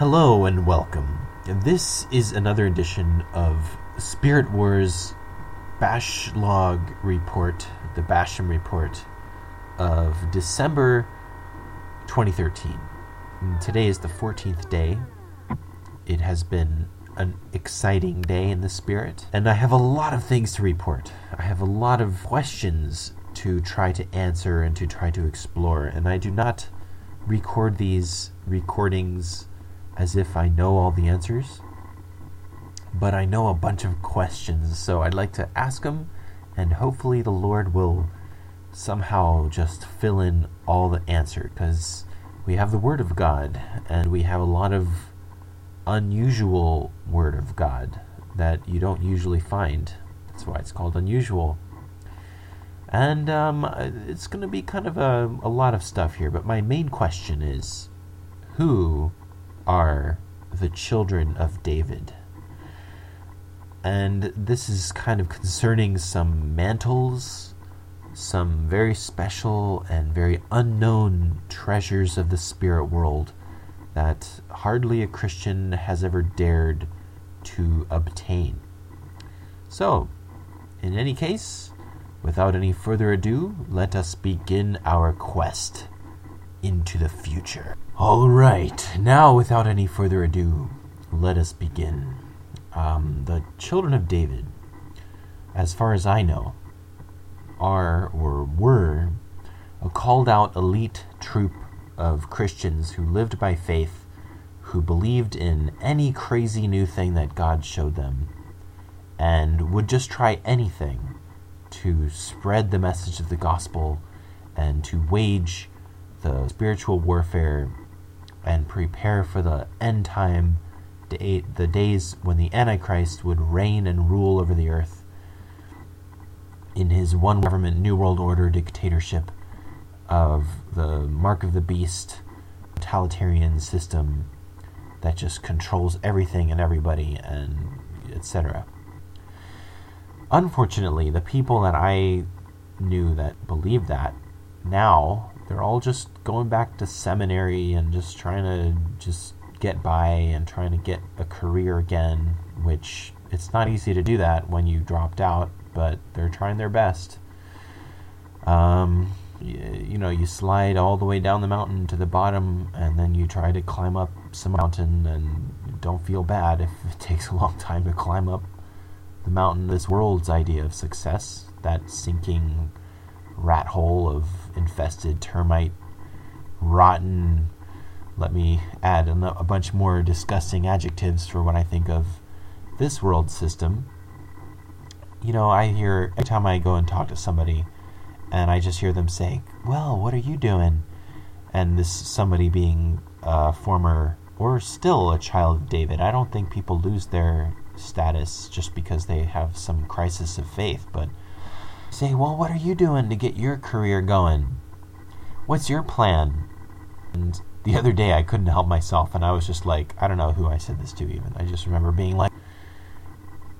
Hello and welcome. This is another edition of Spirit Wars Bash Log Report, the Basham Report of December 2013. And today is the 14th day. It has been an exciting day in the spirit, and I have a lot of things to report. I have a lot of questions to try to answer and to try to explore, and I do not record these recordings as if I know all the answers, but I know a bunch of questions, so I'd like to ask them, and hopefully the Lord will somehow just fill in all the answer, because we have the Word of God, and we have a lot of unusual Word of God that you don't usually find. That's why it's called unusual. And um, it's going to be kind of a, a lot of stuff here, but my main question is who are the children of David? And this is kind of concerning some mantles, some very special and very unknown treasures of the spirit world that hardly a Christian has ever dared to obtain. So, in any case, without any further ado, let us begin our quest into the future. All right, now without any further ado, let us begin. Um, the children of David, as far as I know, are or were a called out elite troop of Christians who lived by faith, who believed in any crazy new thing that God showed them, and would just try anything to spread the message of the gospel and to wage the spiritual warfare and prepare for the end time day, the days when the antichrist would reign and rule over the earth in his one government new world order dictatorship of the mark of the beast totalitarian system that just controls everything and everybody and etc. Unfortunately, the people that I knew that believed that now they're all just going back to seminary and just trying to just get by and trying to get a career again, which it's not easy to do that when you dropped out, but they're trying their best. Um, you, you know, you slide all the way down the mountain to the bottom, and then you try to climb up some mountain, and don't feel bad if it takes a long time to climb up the mountain. This world's idea of success, that sinking rat hole of infested termite, rotten. Let me add a bunch more disgusting adjectives for what I think of this world system. You know, I hear every time I go and talk to somebody and I just hear them say, "Well, what are you doing?" And this somebody being a former or still a child of David. I don't think people lose their status just because they have some crisis of faith, but say, "Well, what are you doing to get your career going? What's your plan?" And the other day I couldn't help myself and I was just like, I don't know who I said this to even. I just remember being like,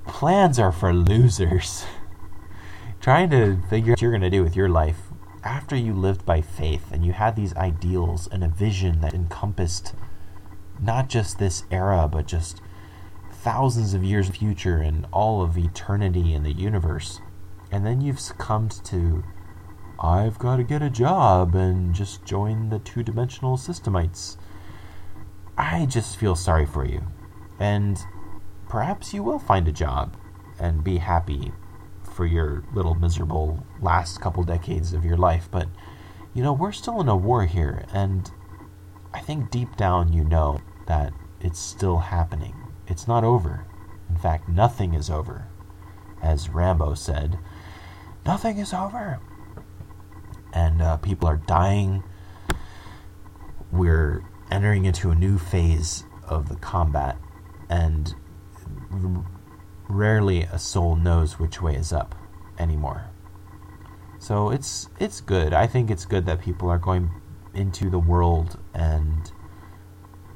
plans are for losers. trying to figure out what you're going to do with your life after you lived by faith and you had these ideals and a vision that encompassed not just this era, but just thousands of years future and all of eternity in the universe. And then you've succumbed to, I've got to get a job and just join the two dimensional systemites. I just feel sorry for you. And perhaps you will find a job and be happy for your little miserable last couple decades of your life, but you know, we're still in a war here, and I think deep down you know that it's still happening. It's not over. In fact, nothing is over. As Rambo said, nothing is over. And uh, people are dying. We're entering into a new phase of the combat, and rarely a soul knows which way is up anymore. So it's it's good. I think it's good that people are going into the world and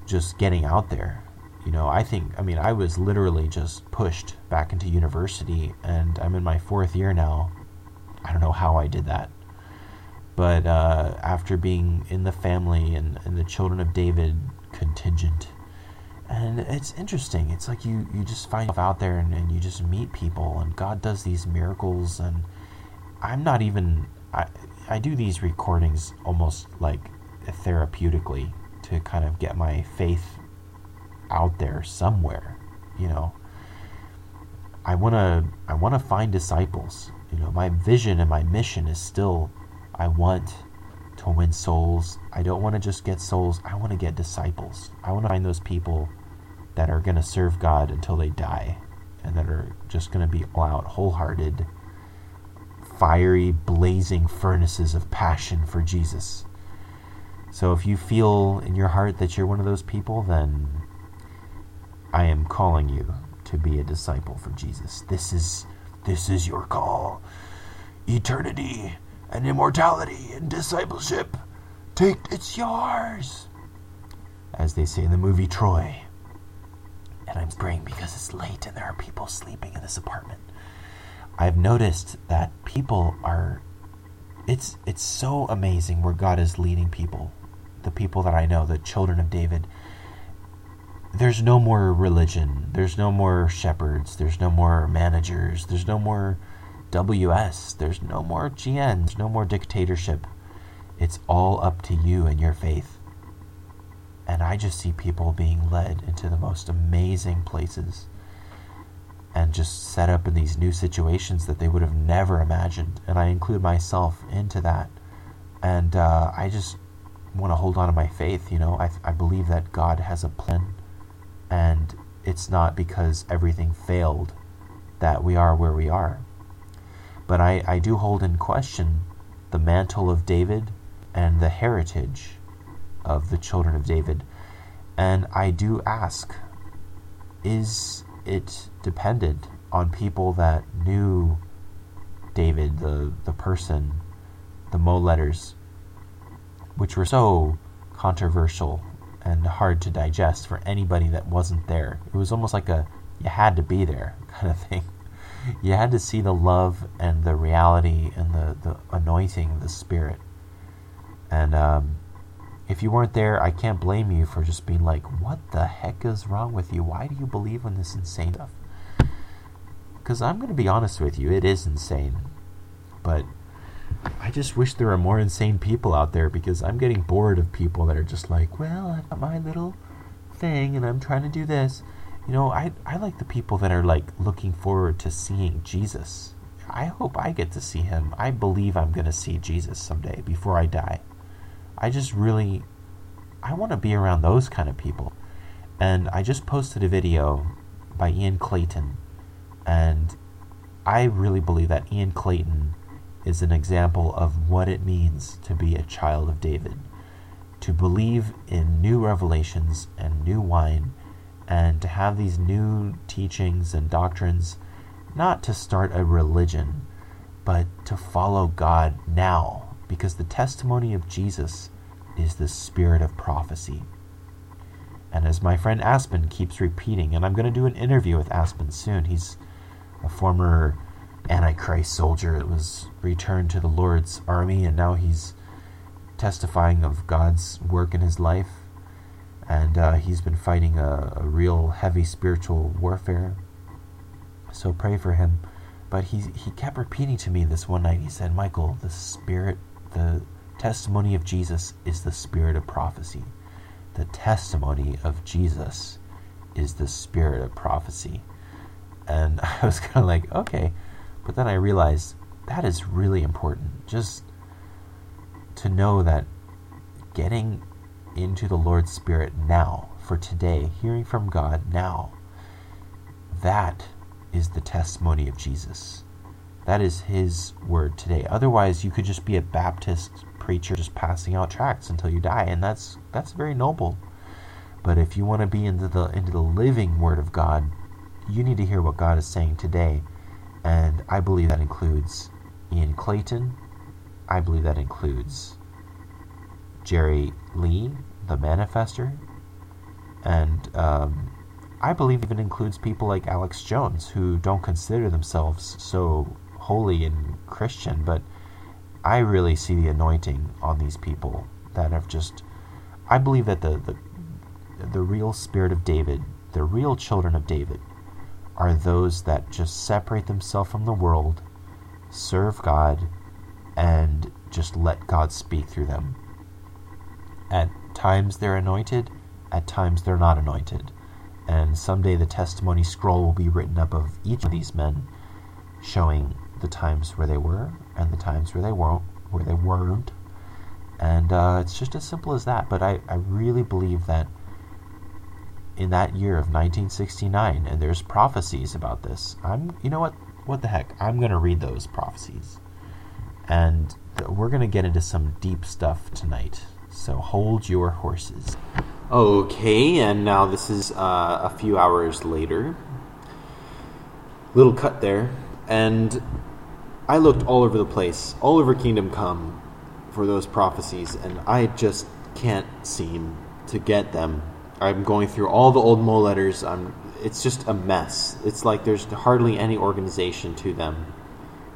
just getting out there. You know, I think I mean I was literally just pushed back into university and I'm in my fourth year now. I don't know how I did that. But uh, after being in the family and, and the children of David contingent, and it's interesting. It's like you, you just find yourself out there and, and you just meet people, and God does these miracles. And I'm not even, I, I do these recordings almost like therapeutically to kind of get my faith out there somewhere, you know. I want to I want to find disciples. You know, my vision and my mission is still I want to win souls. I don't want to just get souls. I want to get disciples. I want to find those people that are going to serve God until they die and that are just going to be all out, wholehearted, fiery, blazing furnaces of passion for Jesus. So if you feel in your heart that you're one of those people, then I am calling you to be a disciple for Jesus. This is this is your call. Eternity and immortality and discipleship. Take it's yours. As they say in the movie Troy. And I'm praying because it's late and there are people sleeping in this apartment. I've noticed that people are it's it's so amazing where God is leading people. The people that I know, the children of David. There's no more religion. There's no more shepherds. There's no more managers. There's no more WS. There's no more GN. There's no more dictatorship. It's all up to you and your faith. And I just see people being led into the most amazing places and just set up in these new situations that they would have never imagined. And I include myself into that. And uh, I just want to hold on to my faith. You know, I, I believe that God has a plan, and it's not because everything failed that we are where we are. But I, I do hold in question the mantle of David and the heritage of the children of David. And I do ask is it dependent on people that knew David, the, the person, the Mo letters, which were so controversial and hard to digest for anybody that wasn't there. It was almost like a you had to be there kind of thing. You had to see the love and the reality and the, the anointing of the Spirit. And um, if you weren't there, I can't blame you for just being like, what the heck is wrong with you? Why do you believe in this insane stuff? Because I'm going to be honest with you, it is insane. But I just wish there were more insane people out there because I'm getting bored of people that are just like, well, I've got my little thing and I'm trying to do this. You know, I, I like the people that are like looking forward to seeing Jesus. I hope I get to see him. I believe I'm going to see Jesus someday before I die. I just really I want to be around those kind of people. And I just posted a video by Ian Clayton and I really believe that Ian Clayton is an example of what it means to be a child of David. To believe in new revelations and new wine and to have these new teachings and doctrines not to start a religion but to follow God now because the testimony of Jesus is the spirit of prophecy. And as my friend Aspen keeps repeating, and I'm going to do an interview with Aspen soon, he's a former Antichrist soldier that was returned to the Lord's army, and now he's testifying of God's work in his life. And uh, he's been fighting a, a real heavy spiritual warfare. So pray for him. But he, he kept repeating to me this one night, he said, Michael, the spirit the testimony of Jesus is the spirit of prophecy. The testimony of Jesus is the spirit of prophecy. And I was kind of like, okay. But then I realized that is really important. Just to know that getting into the Lord's Spirit now, for today, hearing from God now, that is the testimony of Jesus. That is his word today. Otherwise, you could just be a Baptist preacher just passing out tracts until you die, and that's that's very noble. But if you want to be into the into the living word of God, you need to hear what God is saying today. And I believe that includes Ian Clayton. I believe that includes Jerry Lee, the manifester. And um, I believe even includes people like Alex Jones, who don't consider themselves so holy and Christian, but I really see the anointing on these people that have just. I believe that the, the the real spirit of David, the real children of David, are those that just separate themselves from the world, serve God, and just let God speak through them. At times they're anointed, at times they're not anointed. And someday the testimony scroll will be written up of each of these men, showing the times where they were and the times where they weren't, where they weren't. And uh, it's just as simple as that. But I, I really believe that in that year of 1969, and there's prophecies about this. I'm, you know what? What the heck? I'm going to read those prophecies. And th- we're going to get into some deep stuff tonight. So hold your horses. Okay, and now this is uh, a few hours later. Little cut there. And I looked all over the place, all over Kingdom Come for those prophecies, and I just can't seem to get them. I'm going through all the old Mo letters. I'm, it's just a mess. It's like there's hardly any organization to them.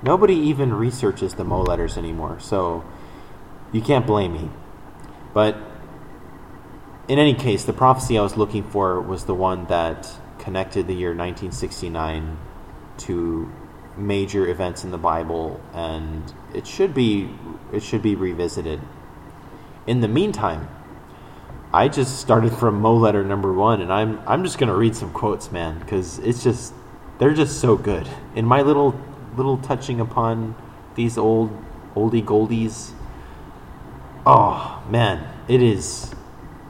Nobody even researches the Mo letters anymore, so you can't blame me. But in any case, the prophecy I was looking for was the one that connected the year 1969 to major events in the Bible, and it should be it should be revisited. In the meantime, I just started from Mo letter number one, and I'm I'm just gonna read some quotes, man, because it's just they're just so good. In my little little touching upon these old oldie goldies, oh man, it is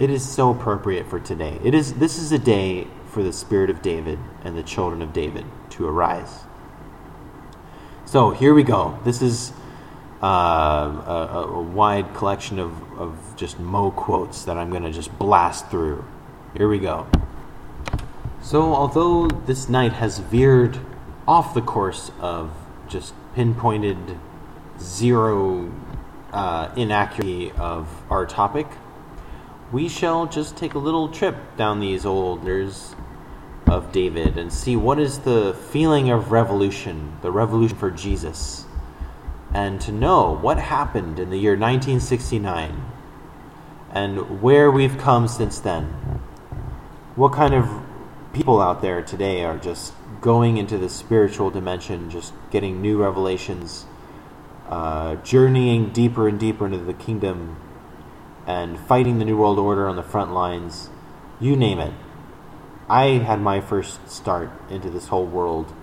it is so appropriate for today. It is this is a day for the spirit of David and the children of David to arise. So here we go. This is uh, a, a, wide collection of, of just Mo quotes that I'm going to just blast through. Here we go. So, although this night has veered off the course of just pinpointed zero uh, inaccuracy of our topic, we shall just take a little trip down these old years of David and see what is the feeling of revolution, the revolution for Jesus, and to know what happened in the year 1969 and where we've come since then. What kind of people out there today are just going into the spiritual dimension, just getting new revelations, uh, journeying deeper and deeper into the kingdom, and fighting the New World Order on the front lines. You name it. I had my first start into this whole world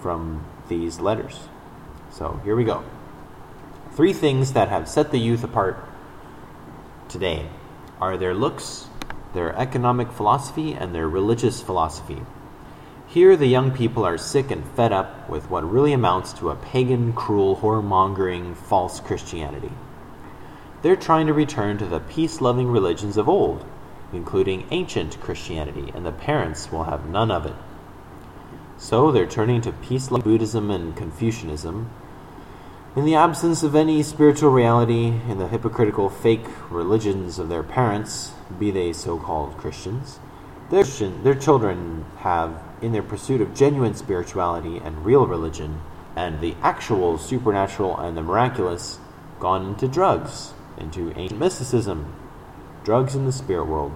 from these letters. So here we go. Three things that have set the youth apart today are their looks, their economic philosophy, and their religious philosophy. Here, the young people are sick and fed up with what really amounts to a pagan, cruel, whoremongering, false Christianity. They're trying to return to the peace loving religions of old including ancient Christianity, and the parents will have none of it. So they're turning to peace loving Buddhism and Confucianism. In the absence of any spiritual reality in the hypocritical fake religions of their parents, be they so called Christians, their, their children have, in their pursuit of genuine spirituality and real religion, and the actual supernatural and the miraculous, gone into drugs, into ancient mysticism, drugs in the spirit world.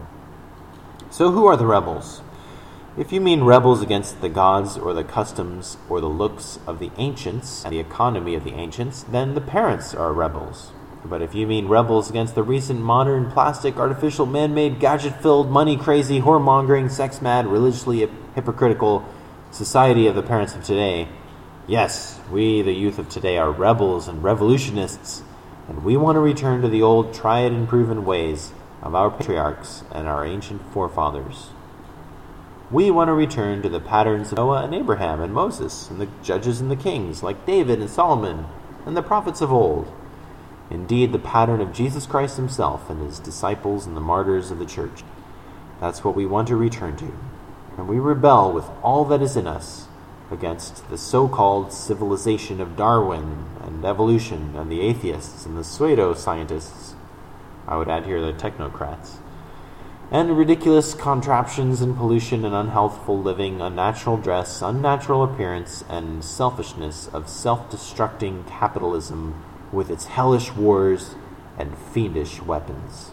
So, who are the rebels? If you mean rebels against the gods or the customs or the looks of the ancients and the economy of the ancients, then the parents are rebels. But if you mean rebels against the recent modern, plastic, artificial, man made, gadget filled, money crazy, whoremongering, sex mad, religiously hypocritical society of the parents of today, yes, we, the youth of today, are rebels and revolutionists, and we want to return to the old tried and proven ways of our patriarchs and our ancient forefathers. We want to return to the patterns of Noah and Abraham and Moses and the judges and the kings, like David and Solomon and the prophets of old. Indeed, the pattern of Jesus Christ himself and his disciples and the martyrs of the church. That's what we want to return to. And we rebel with all that is in us against the so called civilization of Darwin and evolution and the atheists and the pseudo scientists I would add here the technocrats. And ridiculous contraptions and pollution and unhealthful living, unnatural dress, unnatural appearance, and selfishness of self destructing capitalism with its hellish wars and fiendish weapons.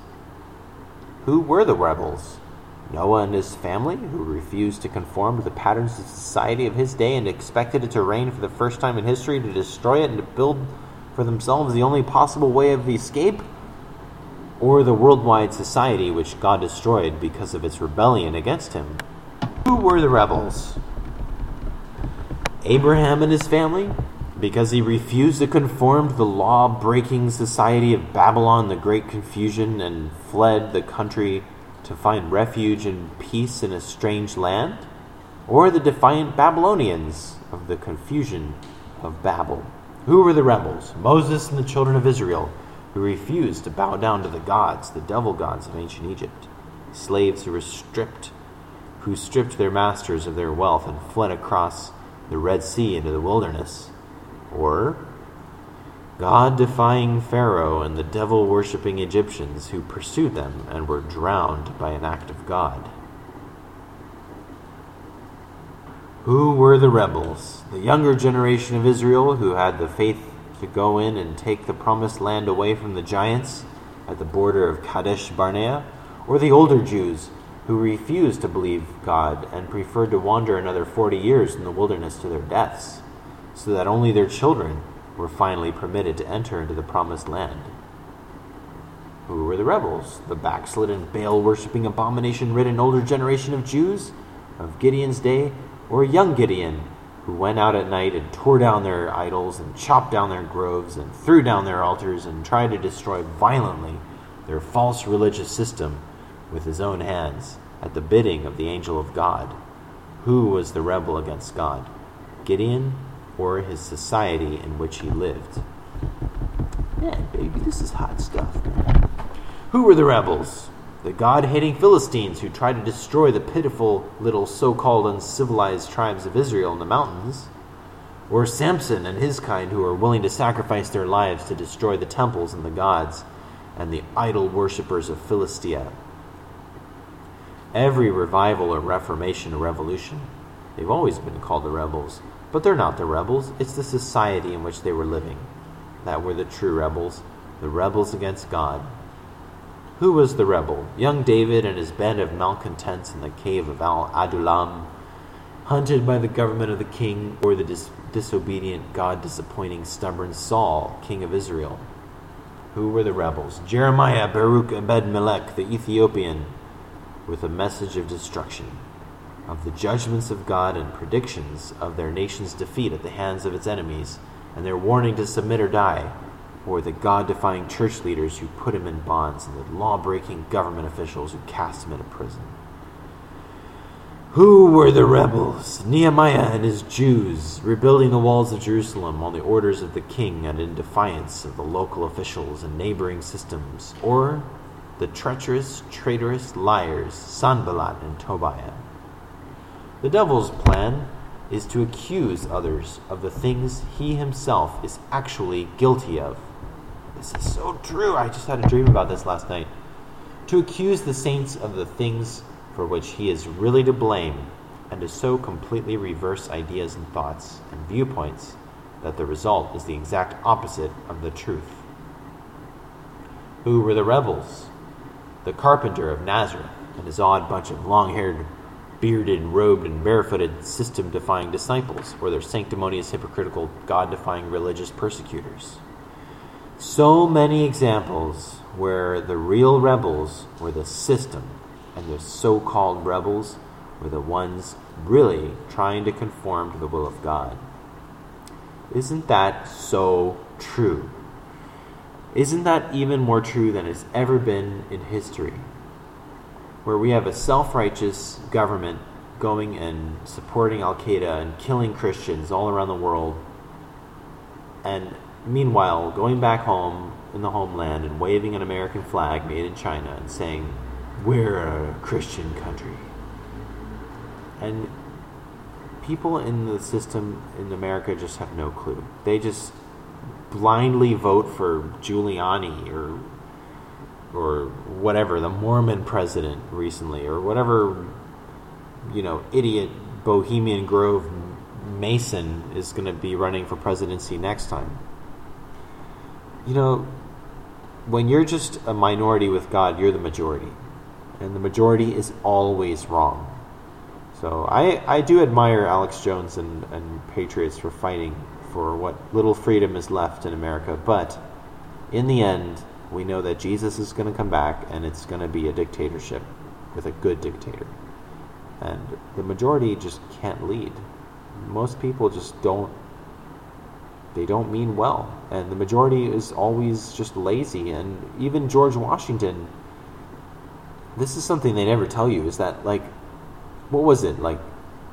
Who were the rebels? Noah and his family, who refused to conform to the patterns of society of his day and expected it to rain for the first time in history to destroy it and to build for themselves the only possible way of escape? Or the worldwide society which God destroyed because of its rebellion against him? Who were the rebels? Abraham and his family, because he refused to conform to the law breaking society of Babylon, the great confusion, and fled the country to find refuge and peace in a strange land? Or the defiant Babylonians of the confusion of Babel? Who were the rebels? Moses and the children of Israel, who refused to bow down to the gods, the devil gods of ancient Egypt. Slaves who were stripped, who stripped their masters of their wealth and fled across the Red Sea into the wilderness. Or God defying Pharaoh and the devil worshipping Egyptians who pursued them and were drowned by an act of God. Who were the rebels? The younger generation of Israel who had the faith to go in and take the promised land away from the giants at the border of Kadesh Barnea, or the older Jews who refused to believe God and preferred to wander another 40 years in the wilderness to their deaths, so that only their children were finally permitted to enter into the promised land. Who were the rebels? The backslidden, Baal worshipping, abomination ridden older generation of Jews of Gideon's day, or young Gideon, who went out at night and tore down their idols and chopped down their groves and threw down their altars and tried to destroy violently their false religious system with his own hands at the bidding of the angel of God. Who was the rebel against God? Gideon or his society in which he lived. Yeah, baby, this is hot stuff. Who were the rebels? The God hating Philistines who tried to destroy the pitiful little so called uncivilized tribes of Israel in the mountains? Or Samson and his kind who were willing to sacrifice their lives to destroy the temples and the gods and the idol worshippers of Philistia? Every revival or reformation or revolution, they've always been called the rebels, but they're not the rebels, it's the society in which they were living that were the true rebels, the rebels against God. Who was the rebel? Young David and his band of malcontents in the cave of Al Adullam, hunted by the government of the king, or the dis- disobedient, God disappointing, stubborn Saul, king of Israel? Who were the rebels? Jeremiah, Baruch, Ebed Melech, the Ethiopian, with a message of destruction of the judgments of God and predictions of their nation's defeat at the hands of its enemies, and their warning to submit or die, or the God defying church leaders who put him in bonds, and the law breaking government officials who cast him into prison. Who were the rebels? Nehemiah and his Jews, rebuilding the walls of Jerusalem on the orders of the king and in defiance of the local officials and neighboring systems, or the treacherous, traitorous liars Sanballat and Tobiah. The devil's plan is to accuse others of the things he himself is actually guilty of. This is so true. I just had a dream about this last night. To accuse the saints of the things for which he is really to blame, and to so completely reverse ideas and thoughts and viewpoints that the result is the exact opposite of the truth. Who were the rebels? The carpenter of Nazareth and his odd bunch of long haired bearded, robed, and barefooted system defying disciples, or their sanctimonious, hypocritical, God defying religious persecutors. So many examples where the real rebels were the system, and the so called rebels were the ones really trying to conform to the will of God. Isn't that so true? Isn't that even more true than it's ever been in history? where we have a self righteous government going and supporting Al Qaeda and killing Christians all around the world. And meanwhile, going back home in the homeland and waving an American flag made in China and saying, We're a Christian country. And people in the system in America just have no clue. They just blindly vote for Giuliani or or whatever, the Mormon president recently, or whatever, you know, idiot Bohemian Grove Mason is going to be running for presidency next time. You know, when you're just a minority with God, you're the majority. and the majority is always wrong. So I, I do admire Alex Jones and, and Patriots for fighting for what little freedom is left in America, but in the end, we know that Jesus is going to come back and it's going to be a dictatorship with a good dictator. And the majority just can't lead. Most people just don't they don't mean well. And the majority is always just lazy and even George Washington this is something they never tell you is that like what was it? Like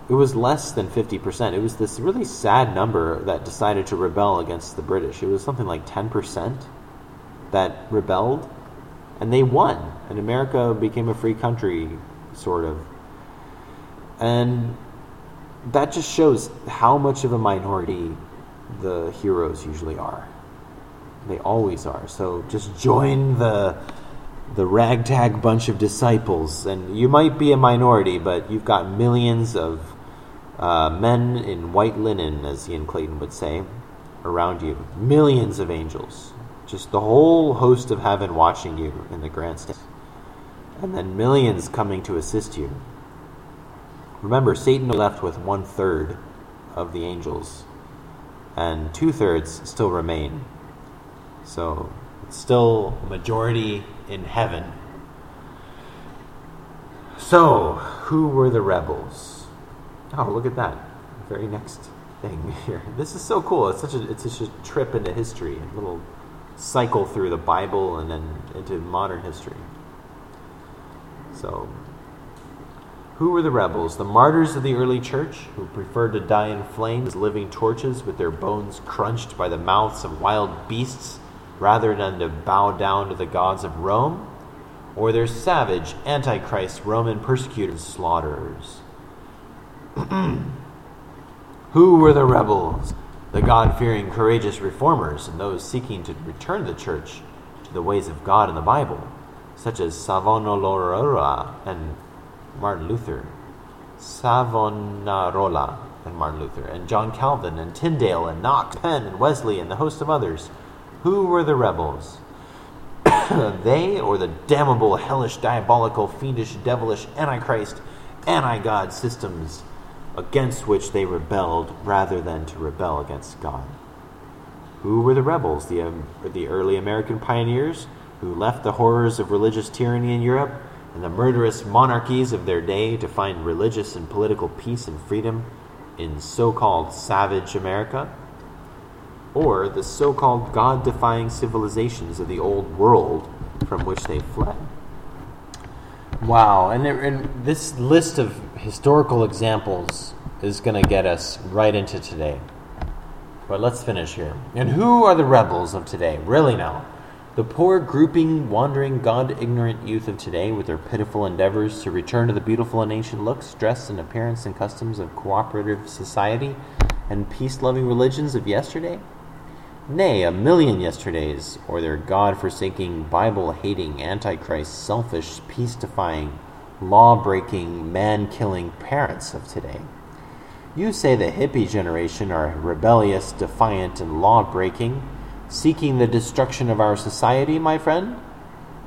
it was less than 50%. It was this really sad number that decided to rebel against the British. It was something like 10% that rebelled, and they won. And America became a free country, sort of. And that just shows how much of a minority the heroes usually are. They always are. So just join the the ragtag bunch of disciples, and you might be a minority, but you've got millions of uh, men in white linen, as Ian Clayton would say, around you. Millions of angels just the whole host of heaven watching you in the grandstand. And then millions coming to assist you. Remember, Satan left with one third of the angels, and two thirds still remain. So it's still majority in heaven. So, who were the rebels? Oh, look at that. Very next thing here. This is so cool. It's such a it's such a trip into history, a little cycle through the Bible and then into modern history. So, who were the rebels? The martyrs of the early church who preferred to die in flames, living torches with their bones crunched by the mouths of wild beasts rather than to bow down to the gods of Rome? Or their savage, antichrist Roman persecutors, slaughterers? who were the rebels? the God fearing, courageous reformers and those seeking to return the church to the ways of God in the Bible, such as Savonarola and Martin Luther, Savonarola and Martin Luther, and John Calvin and Tyndale and Knox, Penn and Wesley, and the host of others. Who were the rebels? they or the damnable, hellish, diabolical, fiendish, devilish, antichrist, anti God systems against which they rebelled rather than to rebel against God. Who were the rebels? The, um, the early American pioneers who left the horrors of religious tyranny in Europe and the murderous monarchies of their day to find religious and political peace and freedom in so called savage America? Or the so called God defying civilizations of the old world from which they fled? Wow, and, and this list of historical examples is going to get us right into today. But let's finish here. And who are the rebels of today? Really now? The poor, grouping, wandering, God ignorant youth of today, with their pitiful endeavors to return to the beautiful and ancient looks, dress, and appearance and customs of cooperative society and peace loving religions of yesterday? Nay, a million yesterdays, or their God forsaking, Bible hating, antichrist, selfish, peace defying, law breaking, man killing parents of today. You say the hippie generation are rebellious, defiant, and law breaking, seeking the destruction of our society, my friend?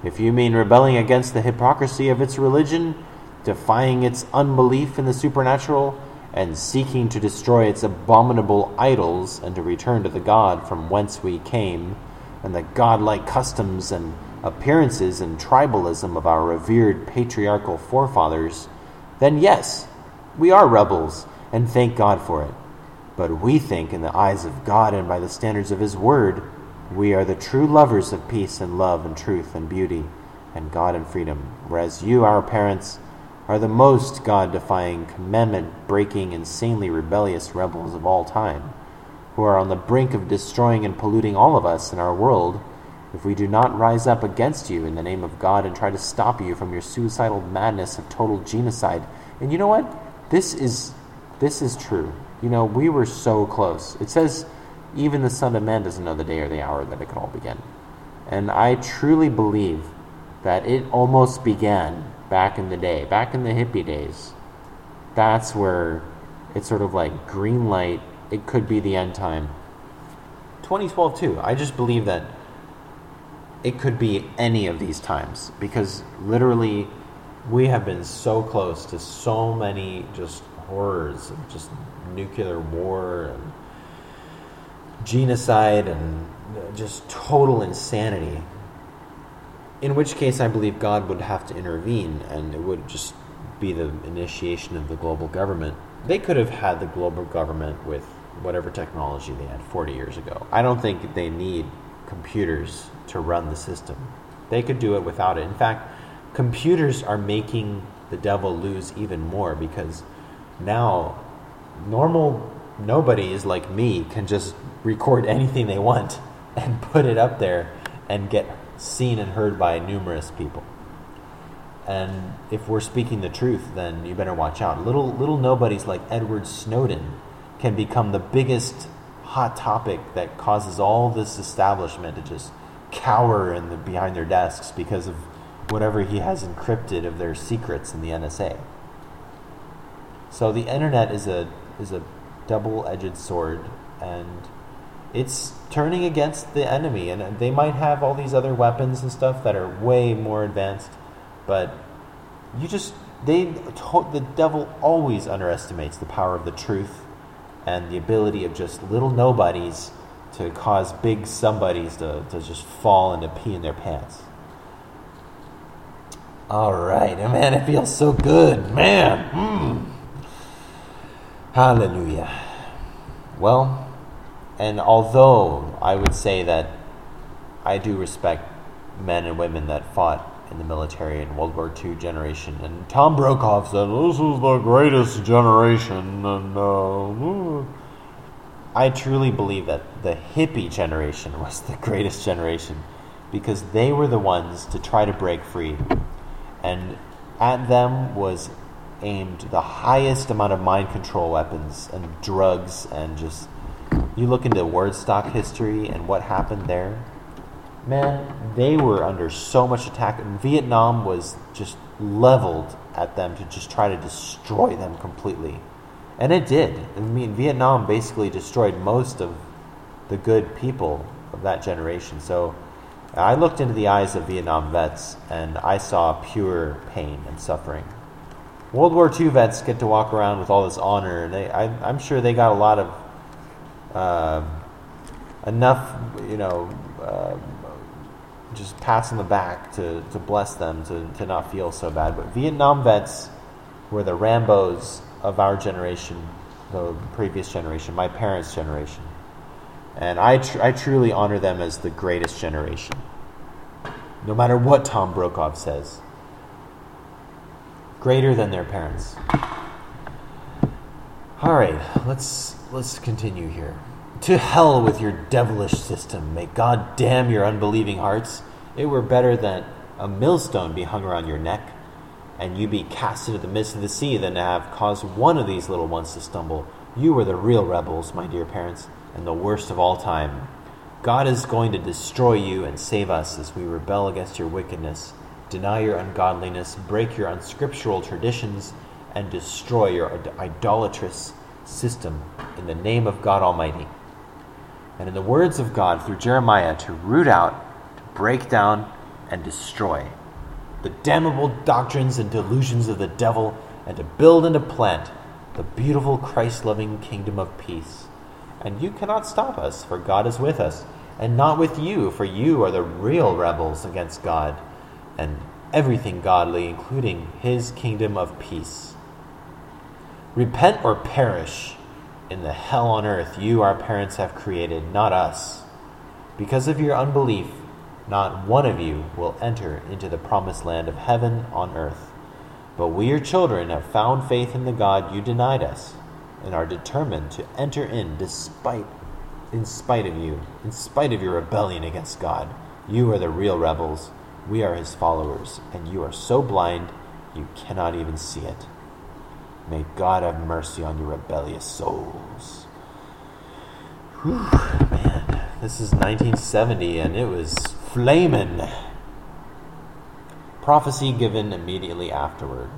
If you mean rebelling against the hypocrisy of its religion, defying its unbelief in the supernatural, and seeking to destroy its abominable idols and to return to the God from whence we came, and the godlike customs and appearances and tribalism of our revered patriarchal forefathers, then yes, we are rebels, and thank God for it. But we think, in the eyes of God and by the standards of His Word, we are the true lovers of peace and love and truth and beauty and God and freedom, whereas you, our parents, are the most God defying, commandment breaking, insanely rebellious rebels of all time, who are on the brink of destroying and polluting all of us and our world if we do not rise up against you in the name of God and try to stop you from your suicidal madness of total genocide. And you know what? This is this is true. You know, we were so close. It says even the Son of Man doesn't know the day or the hour that it could all begin. And I truly believe that it almost began back in the day, back in the hippie days, that's where it's sort of like green light. It could be the end time. 2012 too. I just believe that it could be any of these times because literally we have been so close to so many just horrors just nuclear war and genocide and just total insanity. In which case, I believe God would have to intervene and it would just be the initiation of the global government. They could have had the global government with whatever technology they had 40 years ago. I don't think they need computers to run the system. They could do it without it. In fact, computers are making the devil lose even more because now normal nobodies like me can just record anything they want and put it up there and get seen and heard by numerous people. And if we're speaking the truth, then you better watch out. Little little nobodies like Edward Snowden can become the biggest hot topic that causes all this establishment to just cower in the, behind their desks because of whatever he has encrypted of their secrets in the NSA. So the internet is a is a double-edged sword, and it's turning against the enemy. And they might have all these other weapons and stuff that are way more advanced, but you just they the devil always underestimates the power of the truth and the ability of just little nobodies to cause big somebodies to, to just fall and to pee in their pants. All right, man, it feels so good, man. Mm. Hallelujah. Well, and although I would say that I do respect men and women that fought in the military in World War II generation, and Tom Brokaw said this is the greatest generation, and uh, I truly believe that the hippie generation was the greatest generation because they were the ones to try to break free and at them was aimed the highest amount of mind control weapons and drugs and just you look into Woodstock history and what happened there man they were under so much attack. And vietnam was just leveled at them to just try to destroy them completely. And it did. I mean vietnam basically destroyed most of the good people of that generation. So I looked into the eyes of Vietnam vets and I saw pure pain and suffering. World War II vets get to walk around with all this honor, and they, I, am sure they got a lot of uh, enough, you know, uh, just pats on the back to, to bless them to, to not feel so bad. But Vietnam vets were the Rambos of our generation, the previous generation, my parents' generation. And I, tr- I truly honor them as the greatest generation. No matter what Tom Brokaw says, greater than their parents. All right, let's let's continue here. To hell with your devilish system. May God damn your unbelieving hearts. It were better that a millstone be hung around your neck, and you be cast into the midst of the sea, than to have caused one of these little ones to stumble. You were the real rebels, my dear parents and the worst of all time. God is going to destroy you and save us as we rebel against your wickedness, deny your ungodliness, break your unscriptural traditions, and destroy your idolatrous system in the name of God Almighty. And in the words of God through Jeremiah, to root out, to break down, and destroy the damnable doctrines and delusions of the devil, and to build and to plant the beautiful Christ loving kingdom of peace and you cannot stop us, for God is with us, and not with you, for you are the real rebels against God and everything godly, including his kingdom of peace. Repent or perish in the hell on earth you, our parents, have created, not us. Because of your unbelief, not one of you will enter into the promised land of heaven on earth. But we, your children, have found faith in the God you denied us and are determined to enter in despite in spite of you, in spite of your rebellion against God. You are the real rebels. We are his followers, and you are so blind you cannot even see it. May God have mercy on your rebellious souls. Whew, man, this is 1970 and it was flaming. Prophecy given immediately afterward.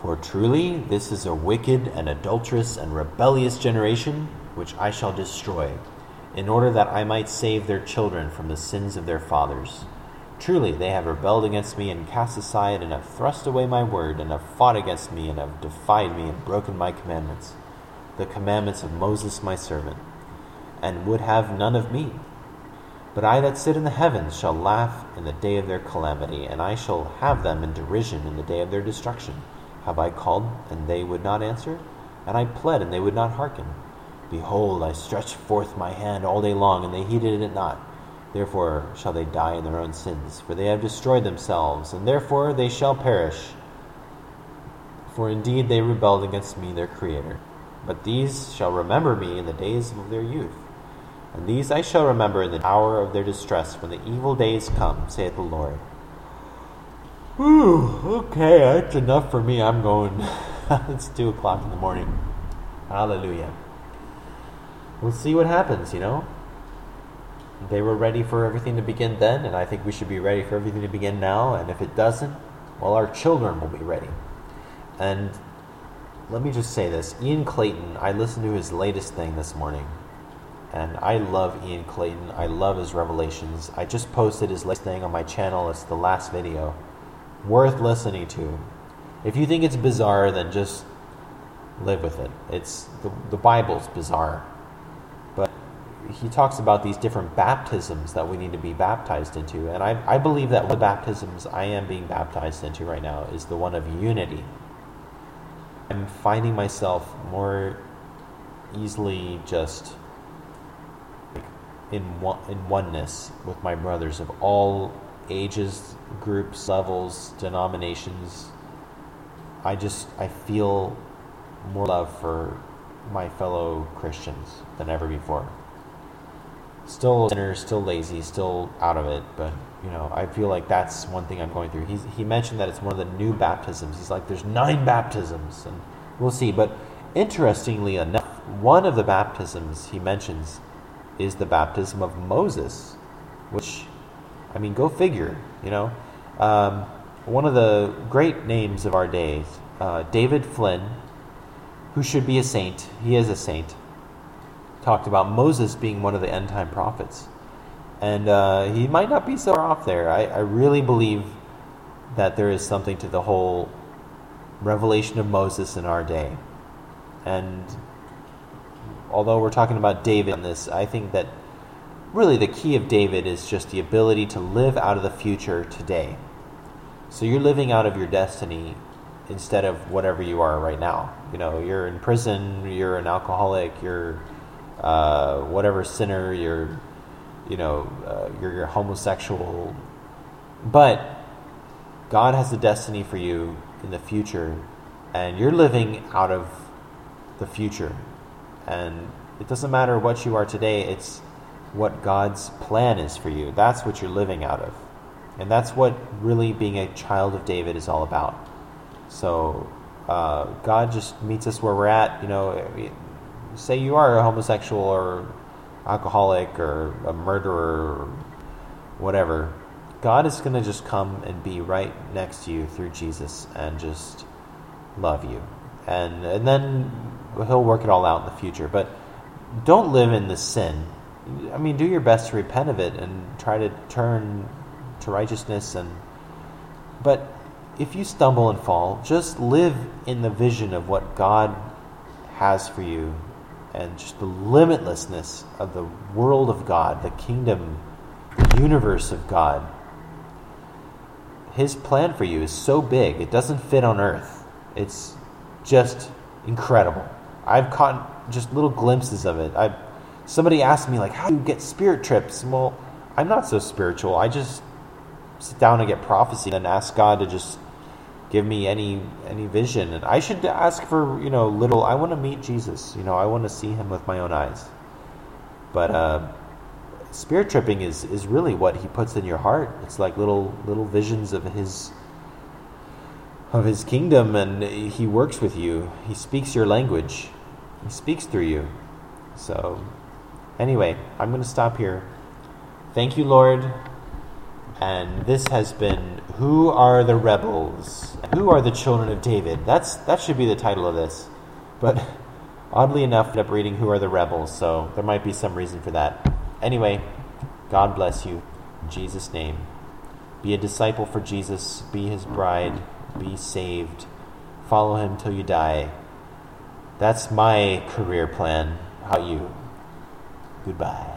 For truly this is a wicked and adulterous and rebellious generation, which I shall destroy, in order that I might save their children from the sins of their fathers. Truly, they have rebelled against me and cast aside and have thrust away my word and have fought against me and have defied me and broken my commandments, the commandments of Moses my servant, and would have none of me. But I that sit in the heavens shall laugh in the day of their calamity, and I shall have them in derision in the day of their destruction. Have I called, and they would not answer? And I pled, and they would not hearken? Behold, I stretched forth my hand all day long, and they heeded it not. Therefore shall they die in their own sins, for they have destroyed themselves, and therefore they shall perish. For indeed they rebelled against me, their Creator. But these shall remember me in the days of their youth. And these I shall remember in the hour of their distress, when the evil days come, saith the Lord. Whew, okay, that's enough for me. I'm going. it's 2 o'clock in the morning. Hallelujah. We'll see what happens, you know? They were ready for everything to begin then, and I think we should be ready for everything to begin now. And if it doesn't, well, our children will be ready. And let me just say this Ian Clayton, I listened to his latest thing this morning, and I love Ian Clayton. I love his revelations. I just posted his latest thing on my channel, it's the last video. Worth listening to. If you think it's bizarre, then just live with it. It's the, the Bible's bizarre he talks about these different baptisms that we need to be baptized into. And I, I believe that the baptisms I am being baptized into right now is the one of unity. I'm finding myself more easily just in one, in oneness with my brothers of all ages, groups, levels, denominations. I just I feel more love for my fellow Christians than ever before still sinner, still lazy, still out of it. But you know, I feel like that's one thing I'm going through. He's, he mentioned that it's one of the new baptisms. He's like, there's nine baptisms, and we'll see. But interestingly enough, one of the baptisms he mentions is the baptism of Moses, which, I mean, go figure. You know, um, one of the great names of our days, uh, David Flynn, who should be a saint. He is a saint talked about Moses being one of the end time prophets. And uh, he might not be so far off there. I, I really believe that there is something to the whole revelation of Moses in our day. And although we're talking about David in this, I think that really the key of David is just the ability to live out of the future today. So you're living out of your destiny instead of whatever you are right now. You know, you're in prison, you're an alcoholic, you're uh, whatever sinner you're, you know, uh, you're, you're homosexual. But God has a destiny for you in the future, and you're living out of the future. And it doesn't matter what you are today, it's what God's plan is for you. That's what you're living out of. And that's what really being a child of David is all about. So uh, God just meets us where we're at. You know, say you are a homosexual or alcoholic or a murderer or whatever, God is going to just come and be right next to you through Jesus and just love you. And, and then he'll work it all out in the future. But don't live in the sin. I mean, do your best to repent of it and try to turn to righteousness and but if you stumble and fall, just live in the vision of what God has for you and just the limitlessness of the world of God, the kingdom, the universe of God. His plan for you is so big, it doesn't fit on earth. It's just incredible. I've caught just little glimpses of it. I somebody asked me like, "How do you get spirit trips?" Well, I'm not so spiritual. I just sit down and get prophecy and ask God to just give me any any vision. And i should ask for you know little i want to meet jesus. You know i want to see him with my own eyes. But uh, spirit tripping is is really what he puts in your heart. It's like little little visions of his of his kingdom and he works with you. He speaks your language. He speaks through you. So anyway i'm going to stop here. Thank you lord and this has been Who Are the Rebels? Who are the Children of David? That's that should be the title of this. But oddly enough, I ended up reading Who Are the Rebels, so there might be some reason for that. Anyway, God bless you. In Jesus' name. Be a disciple for Jesus, be his bride, be saved, follow him till you die. That's my career plan. How you? Goodbye.